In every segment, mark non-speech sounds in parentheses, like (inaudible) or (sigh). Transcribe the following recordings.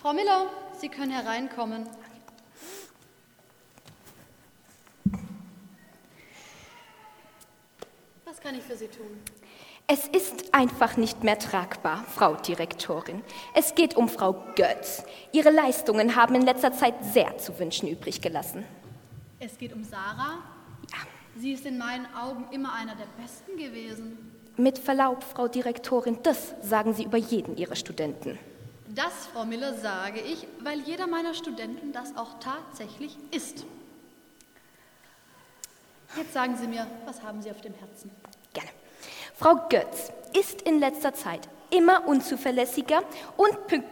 Frau Miller, Sie können hereinkommen. Was kann ich für Sie tun? Es ist einfach nicht mehr tragbar, Frau Direktorin. Es geht um Frau Götz. Ihre Leistungen haben in letzter Zeit sehr zu wünschen übrig gelassen. Es geht um Sarah? Ja. Sie ist in meinen Augen immer einer der Besten gewesen. Mit Verlaub, Frau Direktorin, das sagen Sie über jeden Ihrer Studenten. Das, Frau Miller, sage ich, weil jeder meiner Studenten das auch tatsächlich ist. Jetzt sagen Sie mir, was haben Sie auf dem Herzen? Gerne. Frau Götz ist in letzter Zeit immer unzuverlässiger und pünkt.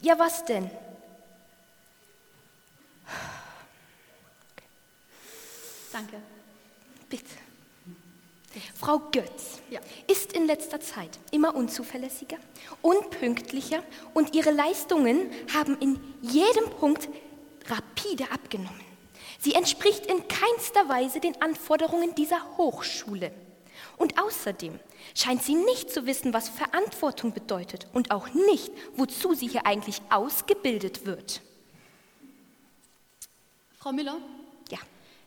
Ja, was denn? Danke. Bitte. Frau Götz Ja. ist in letzter Zeit immer unzuverlässiger, unpünktlicher und ihre Leistungen haben in jedem Punkt rapide abgenommen. Sie entspricht in keinster Weise den Anforderungen dieser Hochschule. Und außerdem scheint sie nicht zu wissen, was Verantwortung bedeutet und auch nicht, wozu sie hier eigentlich ausgebildet wird. Frau Miller, Ja,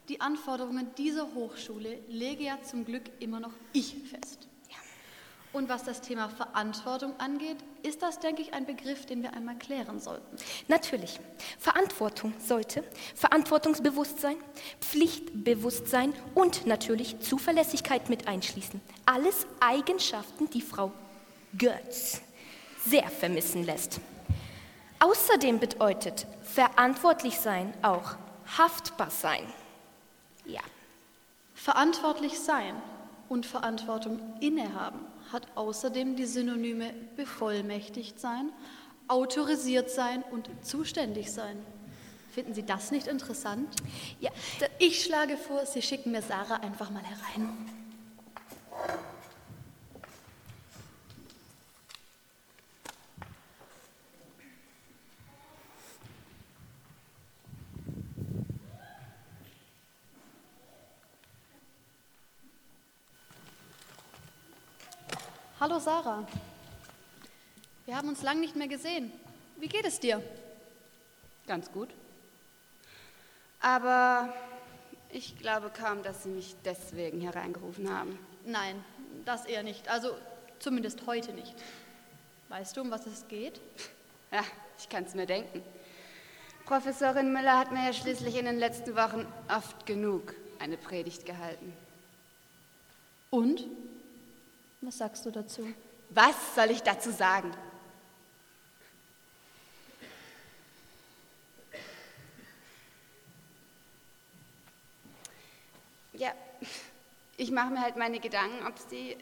die Anforderungen dieser Hochschule lege ja zum Glück immer noch ich fest. ja. Und was das Thema Verantwortung angeht, ist das, denke ich, ein Begriff, den wir einmal klären sollten. Natürlich. Verantwortung sollte Verantwortungsbewusstsein, Pflichtbewusstsein und natürlich Zuverlässigkeit mit einschließen. Alles Eigenschaften, die Frau Götz sehr vermissen lässt. Außerdem bedeutet verantwortlich sein auch haftbar sein. Verantwortlich sein und Verantwortung innehaben hat außerdem die Synonyme bevollmächtigt sein, autorisiert sein und zuständig sein. Finden Sie das nicht interessant? ja, Ich schlage vor, Sie schicken mir Sarah einfach mal herein. Hallo Sarah. Wir haben uns lang nicht mehr gesehen. Wie geht es dir? Ganz gut. Aber ich glaube kaum, dass Sie mich deswegen hereingerufen haben. Nein, das eher nicht. Also zumindest heute nicht. Weißt du, um was es geht? (laughs) Ja, ich kann es mir denken. Professorin Müller hat mir ja schließlich in den letzten Wochen oft genug eine Predigt gehalten. Und? Was sagst du dazu? Was soll ich dazu sagen? Ja, ich mache mir halt meine Gedanken, ob sie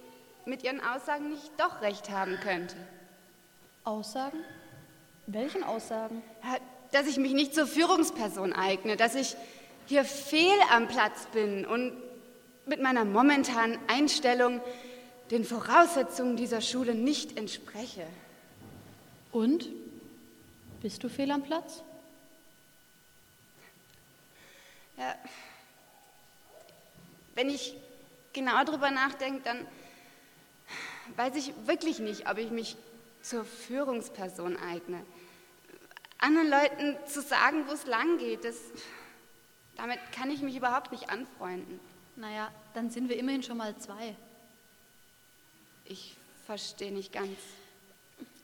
mit ihren Aussagen nicht doch recht haben könnte. Aussagen? Welchen Aussagen? Dass ich mich nicht zur Führungsperson eigne, dass ich hier fehl am Platz bin und mit meiner momentanen Einstellung den Voraussetzungen dieser Schule nicht entspreche. Und? Bist du fehl am Platz? Ja, wenn ich genau darüber nachdenke, dann weiß ich wirklich nicht, ob ich mich zur Führungsperson eigne. Anderen Leuten zu sagen, wo es lang geht, das, damit kann ich mich überhaupt nicht anfreunden. Naja, dann sind wir immerhin schon mal zwei. Ich verstehe nicht ganz.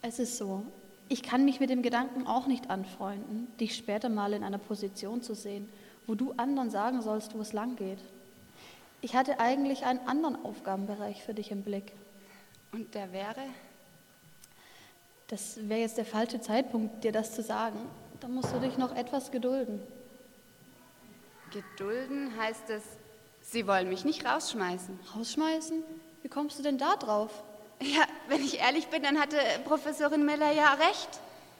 Es ist so. Ich kann mich mit dem Gedanken auch nicht anfreunden, dich später mal in einer Position zu sehen, wo du anderen sagen sollst, wo es lang geht. Ich hatte eigentlich einen anderen Aufgabenbereich für dich im Blick. Und der wäre? Das wäre jetzt der falsche Zeitpunkt, dir das zu sagen. Da musst du dich noch etwas gedulden. Gedulden heißt es, Sie wollen mich nicht rausschmeißen. Rausschmeißen? Wie kommst du denn da drauf? Ja, wenn ich ehrlich bin, dann hatte Professorin Miller ja recht.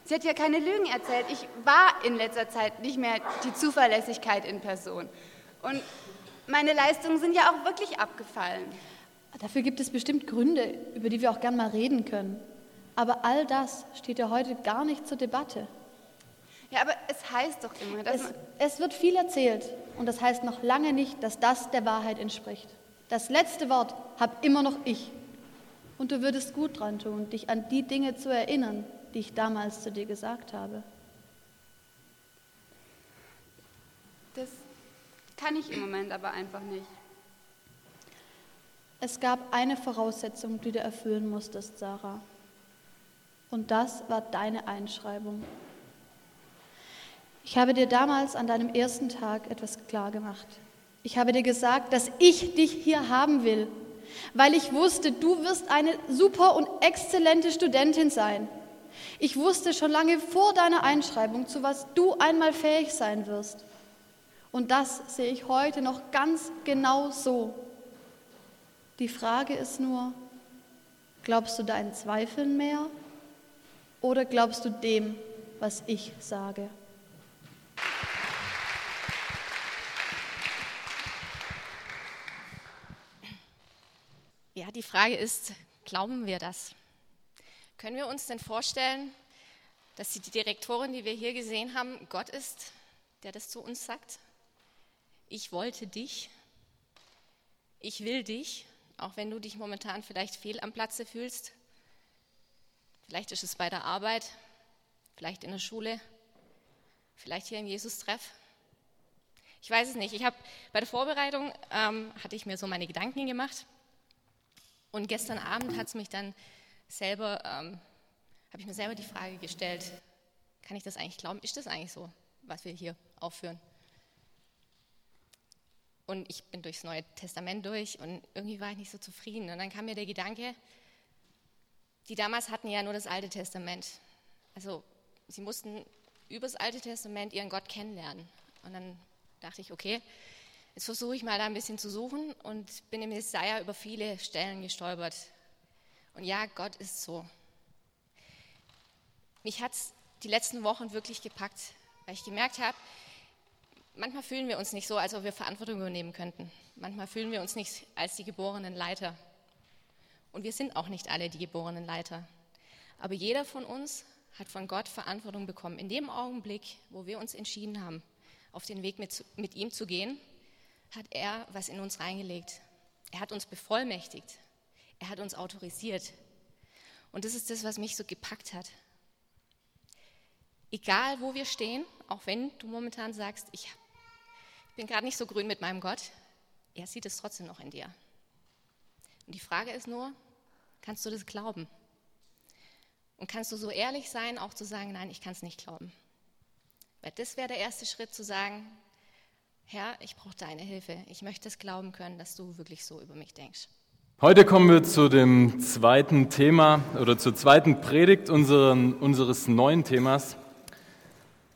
Sie hat ja keine Lügen erzählt. Ich war in letzter Zeit nicht mehr die Zuverlässigkeit in Person. Und meine Leistungen sind ja auch wirklich abgefallen. Dafür gibt es bestimmt Gründe, über die wir auch gern mal reden können. Aber all das steht ja heute gar nicht zur Debatte. Ja, aber es heißt doch immer, dass Es, es wird viel erzählt und das heißt noch lange nicht, dass das der Wahrheit entspricht. Das letzte Wort habe immer noch ich. Und du würdest gut dran tun, dich an die Dinge zu erinnern, die ich damals zu dir gesagt habe? Das kann ich im Moment aber einfach nicht. Es gab eine Voraussetzung, die du erfüllen musstest, Sarah. Und das war deine Einschreibung. Ich habe dir damals an deinem ersten Tag etwas klargemacht. Ich habe dir gesagt, dass ich dich hier haben will, weil ich wusste, du wirst eine super und exzellente Studentin sein. Ich wusste schon lange vor deiner Einschreibung, zu was du einmal fähig sein wirst. Und das sehe ich heute noch ganz genau so. Die Frage ist nur, glaubst du deinen Zweifeln mehr oder glaubst du dem, was ich sage? Ja, die Frage ist, glauben wir das? Können wir uns denn vorstellen, dass die Direktorin, die wir hier gesehen haben, Gott ist, der das zu uns sagt? Ich wollte dich, ich will dich, auch wenn du dich momentan vielleicht fehl am Platze fühlst. Vielleicht ist es bei der Arbeit, vielleicht in der Schule, vielleicht hier im Jesus-Treff. Ich weiß es nicht. Ich habe bei der Vorbereitung ähm, hatte ich mir so meine Gedanken gemacht und gestern Abend hat es mich dann selber ähm, habe ich mir selber die Frage gestellt: Kann ich das eigentlich glauben? Ist das eigentlich so, was wir hier aufführen? Und ich bin durchs Neue Testament durch und irgendwie war ich nicht so zufrieden. Und dann kam mir der Gedanke, die damals hatten ja nur das Alte Testament. Also sie mussten über das Alte Testament ihren Gott kennenlernen. Und dann dachte ich, okay, jetzt versuche ich mal da ein bisschen zu suchen und bin im Jesaja über viele Stellen gestolpert. Und ja, Gott ist so. Mich hat es die letzten Wochen wirklich gepackt, weil ich gemerkt habe, Manchmal fühlen wir uns nicht so, als ob wir Verantwortung übernehmen könnten. Manchmal fühlen wir uns nicht als die geborenen Leiter. Und wir sind auch nicht alle die geborenen Leiter. Aber jeder von uns hat von Gott Verantwortung bekommen. In dem Augenblick, wo wir uns entschieden haben, auf den Weg mit, mit ihm zu gehen, hat er was in uns reingelegt. Er hat uns bevollmächtigt. Er hat uns autorisiert. Und das ist das, was mich so gepackt hat. Egal, wo wir stehen, auch wenn du momentan sagst, ich bin gerade nicht so grün mit meinem Gott, er sieht es trotzdem noch in dir. Und die Frage ist nur, kannst du das glauben? Und kannst du so ehrlich sein, auch zu sagen, nein, ich kann es nicht glauben? Weil das wäre der erste Schritt zu sagen, Herr, ich brauche deine Hilfe. Ich möchte es glauben können, dass du wirklich so über mich denkst. Heute kommen wir zu dem zweiten Thema oder zur zweiten Predigt unseren, unseres neuen Themas.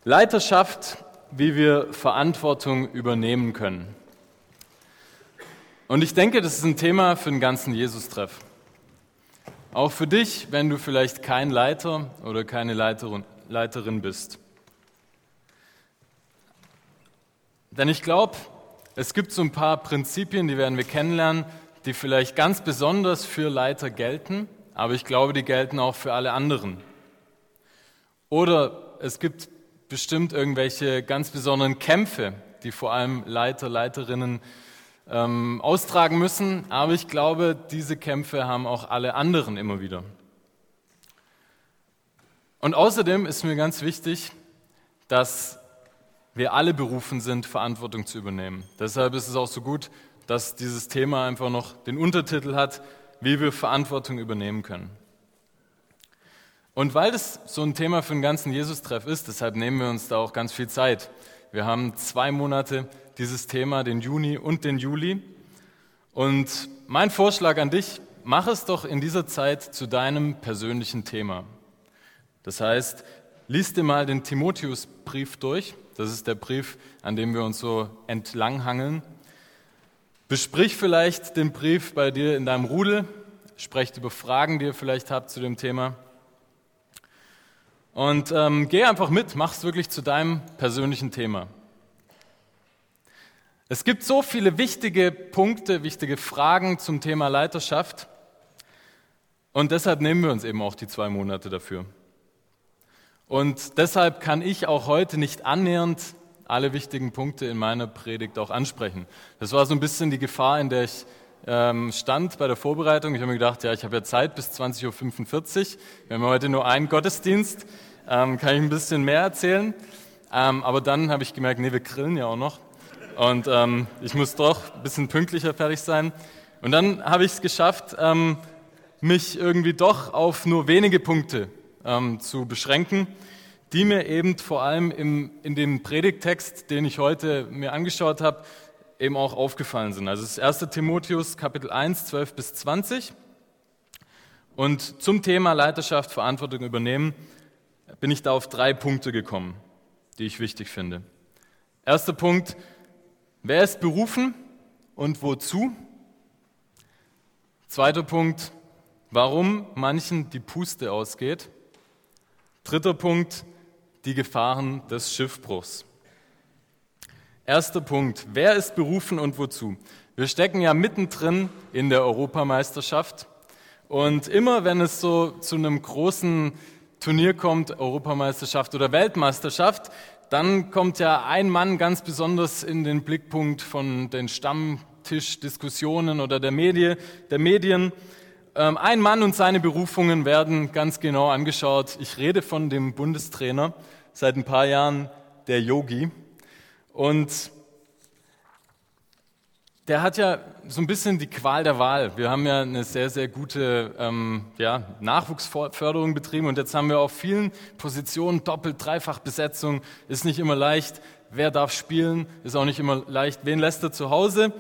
Leiterschaft wie wir Verantwortung übernehmen können. Und ich denke, das ist ein Thema für den ganzen Jesus-Treff. Auch für dich, wenn du vielleicht kein Leiter oder keine Leiterin, Leiterin bist. Denn ich glaube, es gibt so ein paar Prinzipien, die werden wir kennenlernen, die vielleicht ganz besonders für Leiter gelten, aber ich glaube, die gelten auch für alle anderen. Oder es gibt bestimmt irgendwelche ganz besonderen Kämpfe, die vor allem Leiter, Leiterinnen ähm, austragen müssen. Aber ich glaube, diese Kämpfe haben auch alle anderen immer wieder. Und außerdem ist mir ganz wichtig, dass wir alle berufen sind, Verantwortung zu übernehmen. Deshalb ist es auch so gut, dass dieses Thema einfach noch den Untertitel hat, wie wir Verantwortung übernehmen können. Und weil das so ein Thema für den ganzen Jesus-Treff ist, deshalb nehmen wir uns da auch ganz viel Zeit. Wir haben zwei Monate dieses Thema, den Juni und den Juli. Und mein Vorschlag an dich, mach es doch in dieser Zeit zu deinem persönlichen Thema. Das heißt, lies dir mal den Timotheusbrief durch. Das ist der Brief, an dem wir uns so entlanghangeln. Besprich vielleicht den Brief bei dir in deinem Rudel. Sprecht über Fragen, die ihr vielleicht habt zu dem Thema. Und ähm, geh einfach mit, mach es wirklich zu deinem persönlichen Thema. Es gibt so viele wichtige Punkte, wichtige Fragen zum Thema Leiterschaft. Und deshalb nehmen wir uns eben auch die zwei Monate dafür. Und deshalb kann ich auch heute nicht annähernd alle wichtigen Punkte in meiner Predigt auch ansprechen. Das war so ein bisschen die Gefahr, in der ich ähm, stand bei der Vorbereitung. Ich habe mir gedacht, ja, ich habe ja Zeit bis 20.45 Uhr. Wir haben heute nur einen Gottesdienst, ähm, kann ich ein bisschen mehr erzählen. Ähm, aber dann habe ich gemerkt, nee, wir grillen ja auch noch. Und ähm, ich muss doch ein bisschen pünktlicher fertig sein. Und dann habe ich es geschafft, ähm, mich irgendwie doch auf nur wenige Punkte ähm, zu beschränken, die mir eben vor allem im, in dem Predigttext, den ich heute mir angeschaut habe, eben auch aufgefallen sind. Also das 1. Timotheus Kapitel 1, 12 bis 20. Und zum Thema Leiterschaft, Verantwortung übernehmen, bin ich da auf drei Punkte gekommen, die ich wichtig finde. Erster Punkt, wer ist berufen und wozu? Zweiter Punkt, warum manchen die Puste ausgeht. Dritter Punkt, die Gefahren des Schiffbruchs. Erster Punkt, wer ist berufen und wozu? Wir stecken ja mittendrin in der Europameisterschaft und immer wenn es so zu einem großen Turnier kommt, Europameisterschaft oder Weltmeisterschaft, dann kommt ja ein Mann ganz besonders in den Blickpunkt von den Stammtischdiskussionen oder der, Medie, der Medien. Ähm, ein Mann und seine Berufungen werden ganz genau angeschaut. Ich rede von dem Bundestrainer seit ein paar Jahren, der Yogi. Und der hat ja so ein bisschen die Qual der Wahl. Wir haben ja eine sehr, sehr gute ähm, ja, Nachwuchsförderung betrieben und jetzt haben wir auf vielen Positionen doppelt, dreifach Besetzung. Ist nicht immer leicht. Wer darf spielen? Ist auch nicht immer leicht. Wen lässt er zu Hause?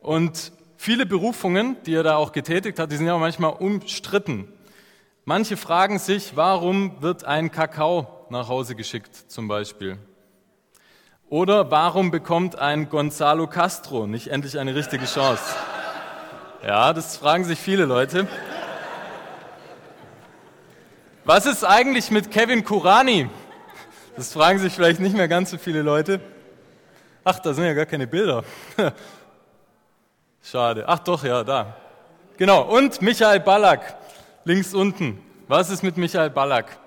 Und viele Berufungen, die er da auch getätigt hat, die sind ja manchmal umstritten. Manche fragen sich, warum wird ein Kakao nach Hause geschickt zum Beispiel? Oder warum bekommt ein Gonzalo Castro nicht endlich eine richtige Chance? Ja, das fragen sich viele Leute. Was ist eigentlich mit Kevin Kurani? Das fragen sich vielleicht nicht mehr ganz so viele Leute. Ach, da sind ja gar keine Bilder. (laughs) Schade. Ach doch, ja, da. Genau. Und Michael Ballack, links unten. Was ist mit Michael Ballack?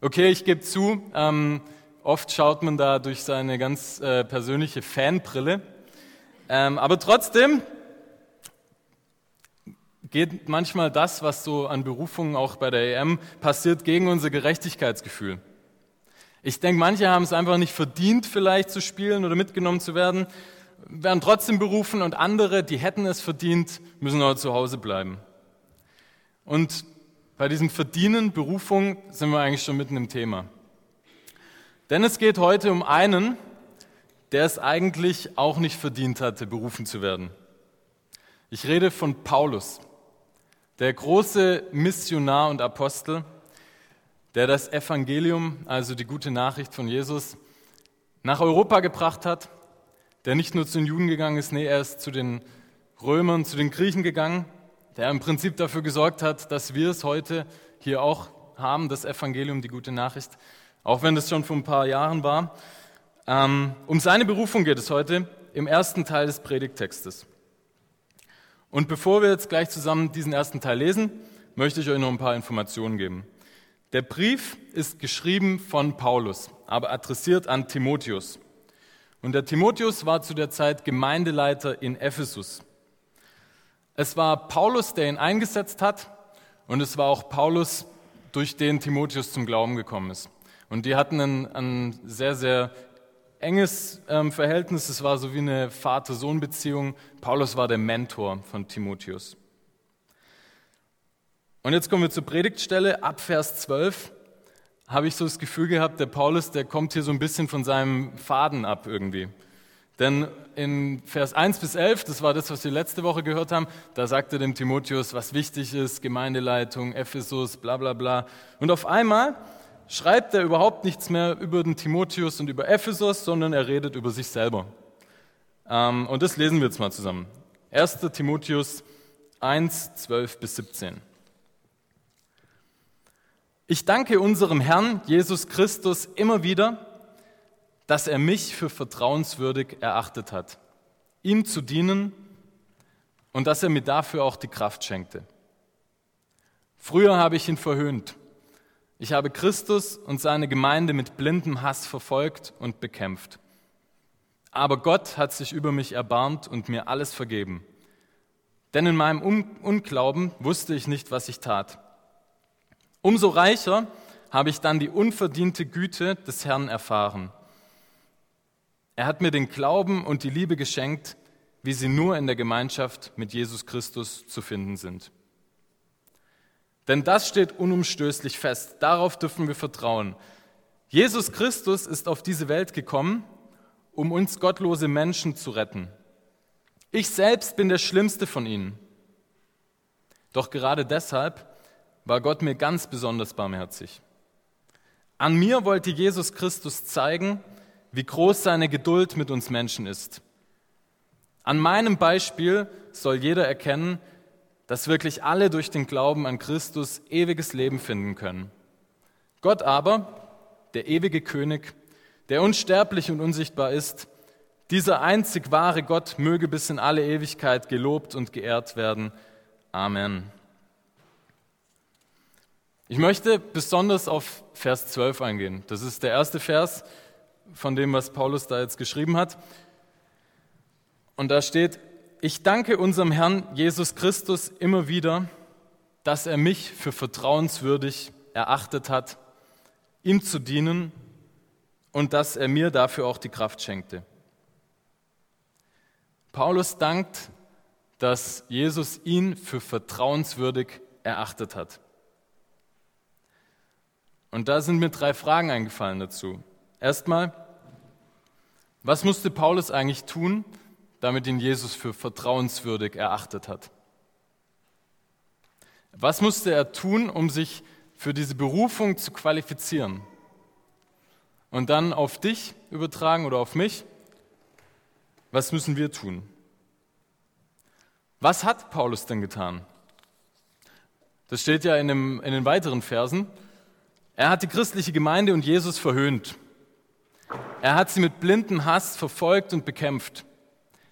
Okay, ich gebe zu, ähm, Oft schaut man da durch seine ganz äh, persönliche Fanbrille. Ähm, aber trotzdem geht manchmal das, was so an Berufungen auch bei der EM passiert, gegen unser Gerechtigkeitsgefühl. Ich denke, manche haben es einfach nicht verdient, vielleicht zu spielen oder mitgenommen zu werden, werden trotzdem berufen und andere, die hätten es verdient, müssen aber zu Hause bleiben. Und bei diesem Verdienen, Berufung sind wir eigentlich schon mitten im Thema. Denn es geht heute um einen, der es eigentlich auch nicht verdient hatte, berufen zu werden. Ich rede von Paulus, der große Missionar und Apostel, der das Evangelium, also die gute Nachricht von Jesus, nach Europa gebracht hat, der nicht nur zu den Juden gegangen ist, nee, er ist zu den Römern, zu den Griechen gegangen, der im Prinzip dafür gesorgt hat, dass wir es heute hier auch haben, das Evangelium, die gute Nachricht auch wenn das schon vor ein paar Jahren war. Ähm, um seine Berufung geht es heute im ersten Teil des Predigttextes. Und bevor wir jetzt gleich zusammen diesen ersten Teil lesen, möchte ich euch noch ein paar Informationen geben. Der Brief ist geschrieben von Paulus, aber adressiert an Timotheus. Und der Timotheus war zu der Zeit Gemeindeleiter in Ephesus. Es war Paulus, der ihn eingesetzt hat, und es war auch Paulus, durch den Timotheus zum Glauben gekommen ist. Und die hatten ein, ein sehr, sehr enges ähm, Verhältnis. Es war so wie eine Vater-Sohn-Beziehung. Paulus war der Mentor von Timotheus. Und jetzt kommen wir zur Predigtstelle. Ab Vers 12 habe ich so das Gefühl gehabt, der Paulus, der kommt hier so ein bisschen von seinem Faden ab irgendwie. Denn in Vers 1 bis 11, das war das, was wir letzte Woche gehört haben, da sagte dem Timotheus, was wichtig ist, Gemeindeleitung, Ephesus, bla bla bla. Und auf einmal schreibt er überhaupt nichts mehr über den Timotheus und über Ephesus, sondern er redet über sich selber. Ähm, und das lesen wir jetzt mal zusammen. 1. Timotheus 1, 12 bis 17. Ich danke unserem Herrn Jesus Christus immer wieder, dass er mich für vertrauenswürdig erachtet hat, ihm zu dienen und dass er mir dafür auch die Kraft schenkte. Früher habe ich ihn verhöhnt ich habe Christus und seine Gemeinde mit blindem Hass verfolgt und bekämpft. Aber Gott hat sich über mich erbarmt und mir alles vergeben. denn in meinem Unglauben wusste ich nicht, was ich tat. Umso reicher habe ich dann die unverdiente Güte des Herrn erfahren. Er hat mir den Glauben und die Liebe geschenkt, wie sie nur in der Gemeinschaft mit Jesus Christus zu finden sind. Denn das steht unumstößlich fest, darauf dürfen wir vertrauen. Jesus Christus ist auf diese Welt gekommen, um uns gottlose Menschen zu retten. Ich selbst bin der schlimmste von ihnen. Doch gerade deshalb war Gott mir ganz besonders barmherzig. An mir wollte Jesus Christus zeigen, wie groß seine Geduld mit uns Menschen ist. An meinem Beispiel soll jeder erkennen, dass wirklich alle durch den Glauben an Christus ewiges Leben finden können. Gott aber, der ewige König, der unsterblich und unsichtbar ist, dieser einzig wahre Gott möge bis in alle Ewigkeit gelobt und geehrt werden. Amen. Ich möchte besonders auf Vers 12 eingehen. Das ist der erste Vers von dem, was Paulus da jetzt geschrieben hat. Und da steht, ich danke unserem Herrn Jesus Christus immer wieder, dass er mich für vertrauenswürdig erachtet hat, ihm zu dienen und dass er mir dafür auch die Kraft schenkte. Paulus dankt, dass Jesus ihn für vertrauenswürdig erachtet hat. Und da sind mir drei Fragen eingefallen dazu. Erstmal, was musste Paulus eigentlich tun, damit ihn Jesus für vertrauenswürdig erachtet hat? Was musste er tun, um sich für diese Berufung zu qualifizieren? Und dann auf dich übertragen oder auf mich, was müssen wir tun? Was hat Paulus denn getan? Das steht ja in, dem, in den weiteren Versen. Er hat die christliche Gemeinde und Jesus verhöhnt. Er hat sie mit blindem Hass verfolgt und bekämpft.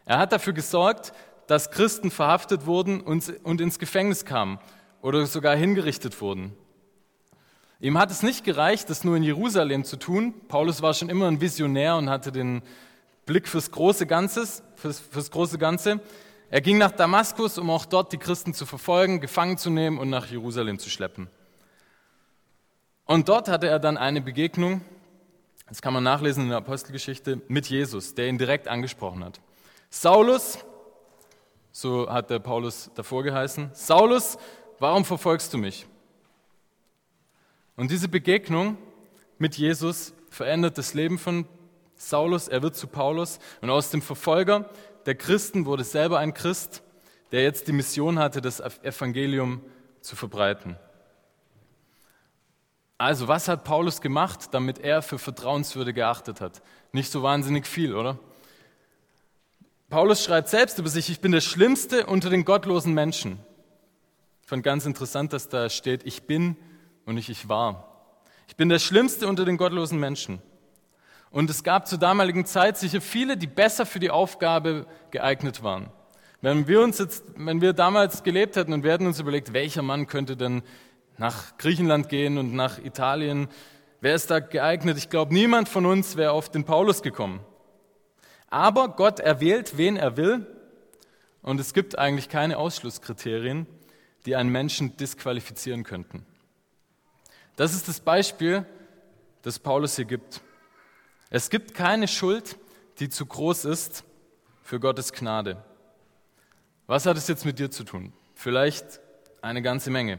Er hat dafür gesorgt, dass Christen verhaftet wurden und, ins Gefängnis kamen oder sogar hingerichtet wurden. Ihm hat es nicht gereicht, das nur in Jerusalem zu tun. Paulus war schon immer ein Visionär und hatte den Blick fürs große, Ganzes, fürs, fürs große Ganze. Er ging nach Damaskus, um auch dort die Christen zu verfolgen, gefangen zu nehmen und nach Jerusalem zu schleppen. Und dort hatte er dann eine Begegnung, das kann man nachlesen in der Apostelgeschichte, mit Jesus, der ihn direkt angesprochen hat. Saulus, so hat der Paulus davor geheißen, Saulus, warum verfolgst du mich? Und diese Begegnung mit Jesus verändert das Leben von Saulus, er wird zu Paulus und aus dem Verfolger der Christen wurde selber ein Christ, der jetzt die Mission hatte, das Evangelium zu verbreiten. Also, was hat Paulus gemacht, damit er für vertrauenswürdig geachtet hat? Nicht so wahnsinnig viel, oder? Paulus schreibt selbst über sich, ich bin der Schlimmste unter den gottlosen Menschen. Ich fand ganz interessant, dass da steht, ich bin und nicht ich war. Ich bin der Schlimmste unter den gottlosen Menschen. Und es gab zur damaligen Zeit sicher viele, die besser für die Aufgabe geeignet waren. Wenn wir uns jetzt, wenn wir damals gelebt hätten und wir hätten uns überlegt, welcher Mann könnte denn nach Griechenland gehen und nach Italien. Wer ist da geeignet? Ich glaube, niemand von uns wäre auf den Paulus gekommen. Aber Gott erwählt, wen er will. Und es gibt eigentlich keine Ausschlusskriterien, die einen Menschen disqualifizieren könnten. Das ist das Beispiel, das Paulus hier gibt. Es gibt keine Schuld, die zu groß ist für Gottes Gnade. Was hat es jetzt mit dir zu tun? Vielleicht eine ganze Menge.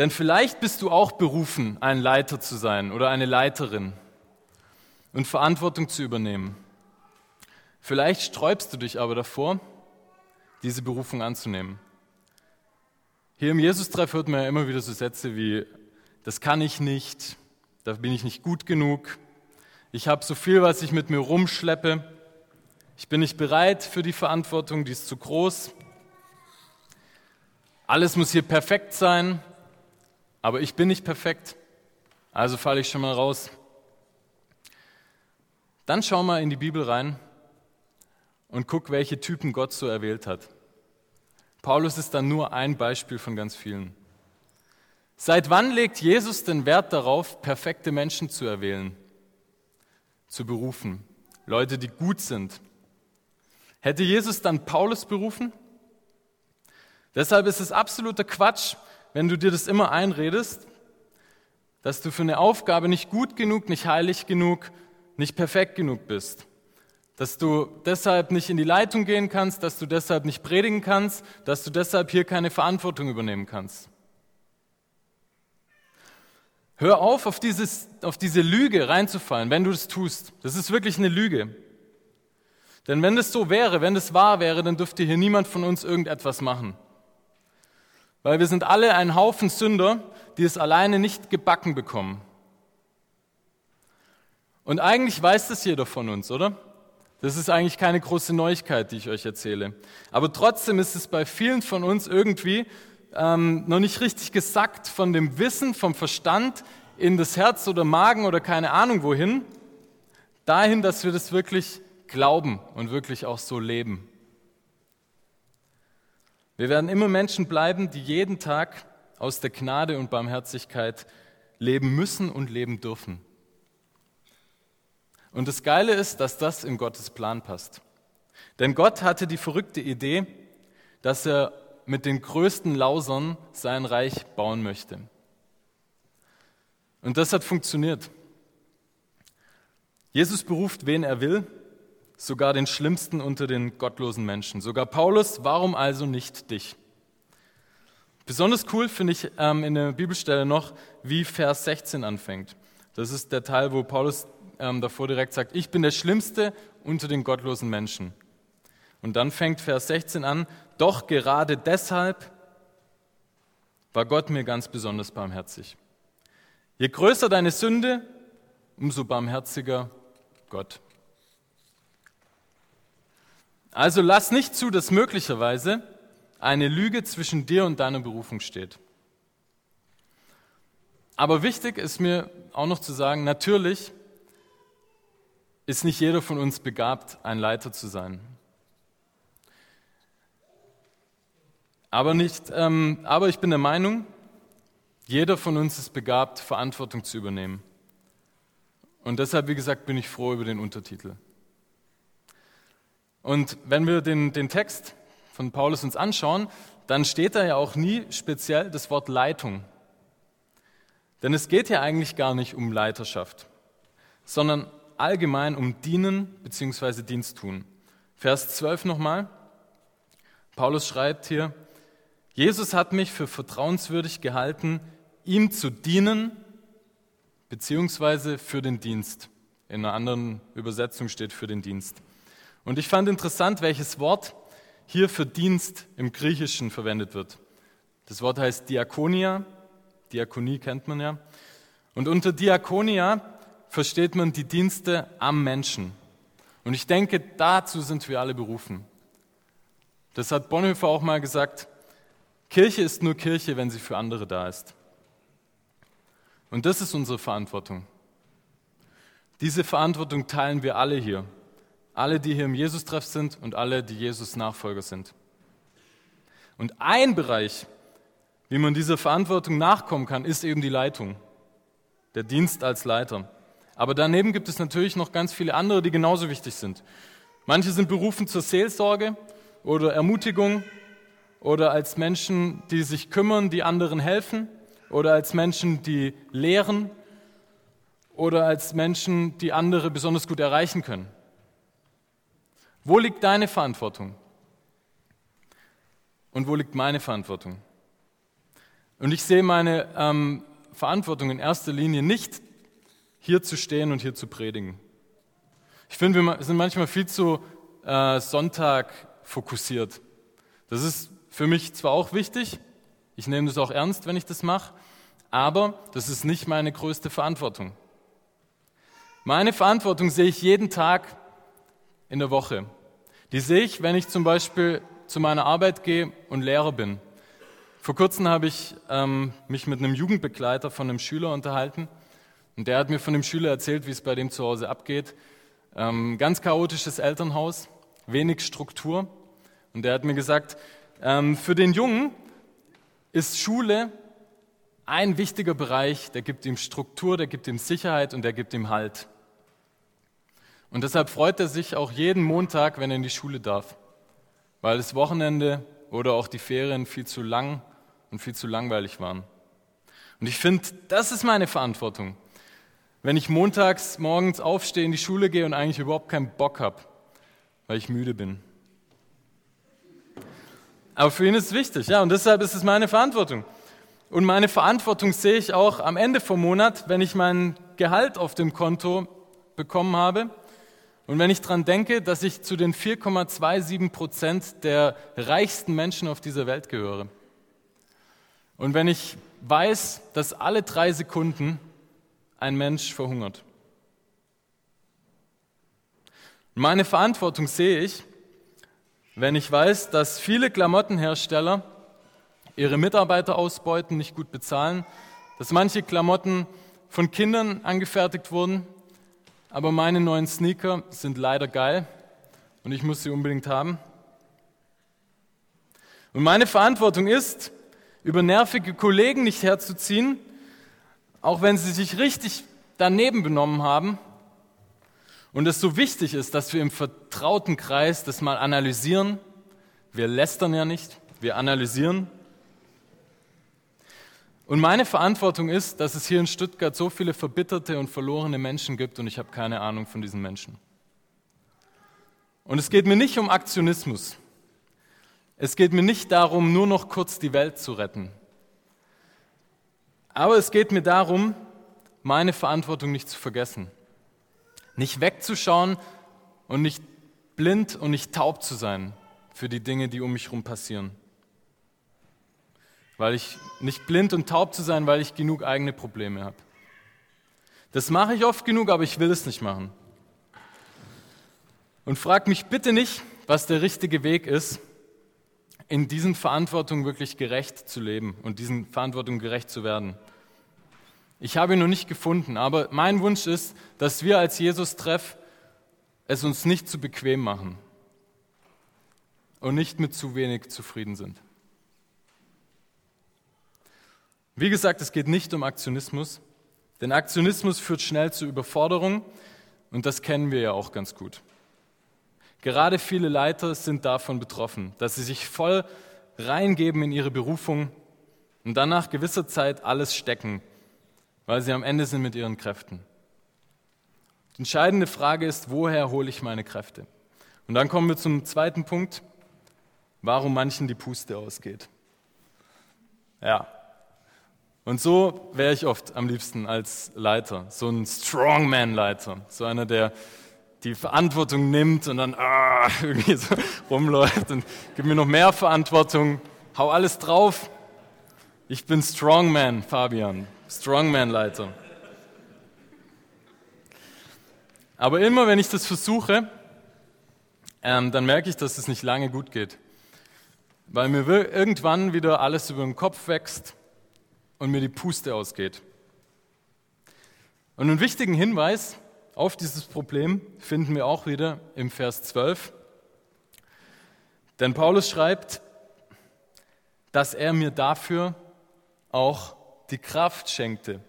Denn vielleicht bist du auch berufen, ein Leiter zu sein oder eine Leiterin und Verantwortung zu übernehmen. Vielleicht sträubst du dich aber davor, diese Berufung anzunehmen. Hier im Jesus-Treff hört man ja immer wieder so Sätze wie, das kann ich nicht, da bin ich nicht gut genug, ich habe so viel, was ich mit mir rumschleppe, ich bin nicht bereit für die Verantwortung, die ist zu groß, alles muss hier perfekt sein, aber ich bin nicht perfekt, also falle ich schon mal raus. Dann schau mal in die Bibel rein und guck, welche Typen Gott so erwählt hat. Paulus ist dann nur ein Beispiel von ganz vielen. Seit wann legt Jesus den Wert darauf, perfekte Menschen zu erwählen, zu berufen? Leute, die gut sind. Hätte Jesus dann Paulus berufen? Deshalb ist es absoluter Quatsch, wenn du dir das immer einredest, dass du für eine Aufgabe nicht gut genug, nicht heilig genug, nicht perfekt genug bist. Dass du deshalb nicht in die Leitung gehen kannst, dass du deshalb nicht predigen kannst, dass du deshalb hier keine Verantwortung übernehmen kannst. Hör auf, auf, dieses, auf diese Lüge reinzufallen, wenn du das tust. Das ist wirklich eine Lüge. Denn wenn das so wäre, wenn das wahr wäre, dann dürfte hier niemand von uns irgendetwas machen. Weil wir sind alle ein Haufen Sünder, die es alleine nicht gebacken bekommen. Und eigentlich weiß das jeder von uns, oder? Das ist eigentlich keine große Neuigkeit, die ich euch erzähle. Aber trotzdem ist es bei vielen von uns irgendwie ähm, noch nicht richtig gesackt von dem Wissen, vom Verstand in das Herz oder Magen oder keine Ahnung wohin, dahin, dass wir das wirklich glauben und wirklich auch so leben. Wir werden immer Menschen bleiben, die jeden Tag aus der Gnade und Barmherzigkeit leben müssen und leben dürfen. Und das Geile ist, dass das in Gottes Plan passt. Denn Gott hatte die verrückte Idee, dass er mit den größten Lausern sein Reich bauen möchte. Und das hat funktioniert. Jesus beruft, wen er will, sogar den Schlimmsten unter den gottlosen Menschen. Sogar Paulus, warum also nicht dich? Besonders cool finde ich ähm, in der Bibelstelle noch, wie Vers 16 anfängt. Das ist der Teil, wo Paulus ähm, davor direkt sagt, ich bin der Schlimmste unter den gottlosen Menschen. Und dann fängt Vers 16 an, doch gerade deshalb war Gott mir ganz besonders barmherzig. Je größer deine Sünde, umso barmherziger Gott. Also lass nicht zu, dass möglicherweise eine Lüge zwischen dir und deiner Berufung steht. Aber wichtig ist mir auch noch zu sagen, natürlich ist nicht jeder von uns begabt, ein Leiter zu sein. Aber, nicht, ähm, aber ich bin der Meinung, jeder von uns ist begabt, Verantwortung zu übernehmen. Und deshalb, wie gesagt, bin ich froh über den Untertitel. Und wenn wir den, den Text von Paulus uns anschauen, dann steht da ja auch nie speziell das Wort Leitung. Denn es geht ja eigentlich gar nicht um Leiterschaft, sondern allgemein um Dienen bzw. Dienst tun. Vers 12 nochmal. Paulus schreibt hier, Jesus hat mich für vertrauenswürdig gehalten, ihm zu dienen bzw. für den Dienst. In einer anderen Übersetzung steht für den Dienst. Und ich fand interessant, welches Wort hier für Dienst im Griechischen verwendet wird. Das Wort heißt Diakonia. Diakonie kennt man ja. Und unter Diakonia versteht man die Dienste am Menschen. Und ich denke, dazu sind wir alle berufen. Das hat Bonhoeffer auch mal gesagt. Kirche ist nur Kirche, wenn sie für andere da ist. Und das ist unsere Verantwortung. Diese Verantwortung teilen wir alle hier. Alle, die hier im Jesus-Treff sind und alle, die Jesus-Nachfolger sind. Und ein Bereich, wie man dieser Verantwortung nachkommen kann, ist eben die Leitung, der Dienst als Leiter. Aber daneben gibt es natürlich noch ganz viele andere, die genauso wichtig sind. Manche sind berufen zur Seelsorge oder Ermutigung oder als Menschen, die sich kümmern, die anderen helfen oder als Menschen, die lehren oder als Menschen, die andere besonders gut erreichen können. Wo liegt deine Verantwortung? Und wo liegt meine Verantwortung? Und ich sehe meine ähm, Verantwortung in erster Linie nicht, hier zu stehen und hier zu predigen. Ich finde, wir sind manchmal viel zu äh, Sonntag fokussiert. Das ist für mich zwar auch wichtig, ich nehme das auch ernst, wenn ich das mache, aber das ist nicht meine größte Verantwortung. Meine Verantwortung sehe ich jeden Tag in der Woche. Die sehe ich, wenn ich zum Beispiel zu meiner Arbeit gehe und Lehrer bin. Vor kurzem habe ich ähm, mich mit einem Jugendbegleiter von einem Schüler unterhalten und der hat mir von dem Schüler erzählt, wie es bei dem zu Hause abgeht. Ähm, ganz chaotisches Elternhaus, wenig Struktur und der hat mir gesagt, ähm, für den Jungen ist Schule ein wichtiger Bereich, der gibt ihm Struktur, der gibt ihm Sicherheit und der gibt ihm Halt. Und deshalb freut er sich auch jeden Montag, wenn er in die Schule darf, weil das Wochenende oder auch die Ferien viel zu lang und viel zu langweilig waren. Und ich finde, das ist meine Verantwortung. Wenn ich montags morgens aufstehe, in die Schule gehe und eigentlich überhaupt keinen Bock habe, weil ich müde bin. Aber für ihn ist es wichtig, ja, und deshalb ist es meine Verantwortung. Und meine Verantwortung sehe ich auch am Ende vom Monat, wenn ich mein Gehalt auf dem Konto bekommen habe und wenn ich daran denke, dass ich zu den 4,27 Prozent der reichsten Menschen auf dieser Welt gehöre. Und wenn ich weiß, dass alle drei Sekunden ein Mensch verhungert. Meine Verantwortung sehe ich, wenn ich weiß, dass viele Klamottenhersteller ihre Mitarbeiter ausbeuten, nicht gut bezahlen, dass manche Klamotten von Kindern angefertigt wurden, aber meine neuen Sneaker sind leider geil und ich muss sie unbedingt haben. Und meine Verantwortung ist, über nervige Kollegen nicht herzuziehen, auch wenn sie sich richtig daneben benommen haben. Und es so wichtig ist, dass wir im vertrauten Kreis das mal analysieren. Wir lästern ja nicht, wir analysieren und meine Verantwortung ist, dass es hier in Stuttgart so viele verbitterte und verlorene Menschen gibt und ich habe keine Ahnung von diesen Menschen. Und es geht mir nicht um Aktionismus. Es geht mir nicht darum, nur noch kurz die Welt zu retten. Aber es geht mir darum, meine Verantwortung nicht zu vergessen. Nicht wegzuschauen und nicht blind und nicht taub zu sein für die Dinge, die um mich herum passieren weil ich nicht blind und taub zu sein, weil ich genug eigene Probleme habe. Das mache ich oft genug, aber ich will es nicht machen. Und frag mich bitte nicht, was der richtige Weg ist, in diesen Verantwortungen wirklich gerecht zu leben und diesen Verantwortungen gerecht zu werden. Ich habe ihn noch nicht gefunden, aber mein Wunsch ist, dass wir als Jesus-Treff es uns nicht zu bequem machen und nicht mit zu wenig zufrieden sind. Wie gesagt, es geht nicht um Aktionismus, denn Aktionismus führt schnell zu Überforderung und das kennen wir ja auch ganz gut. Gerade viele Leiter sind davon betroffen, dass sie sich voll reingeben in ihre Berufung und dann nach gewisser Zeit alles stecken, weil sie am Ende sind mit ihren Kräften. Die entscheidende Frage ist, woher hole ich meine Kräfte? Und dann kommen wir zum zweiten Punkt, warum manchen die Puste ausgeht. Ja, und so wäre ich oft am liebsten als Leiter, so ein Strongman-Leiter, so einer, der die Verantwortung nimmt und dann ah, (laughs) irgendwie so rumläuft und gibt mir noch mehr Verantwortung, hau alles drauf. Ich bin Strongman, Fabian, Strongman-Leiter. Aber immer wenn ich das versuche, ähm, dann merke ich, dass es nicht lange gut geht, weil mir irgendwann wieder alles über den Kopf wächst und mir die Puste ausgeht. Und einen wichtigen Hinweis auf dieses Problem finden wir auch wieder im Vers 12. Denn Paulus schreibt, dass er mir dafür auch die Kraft schenkte.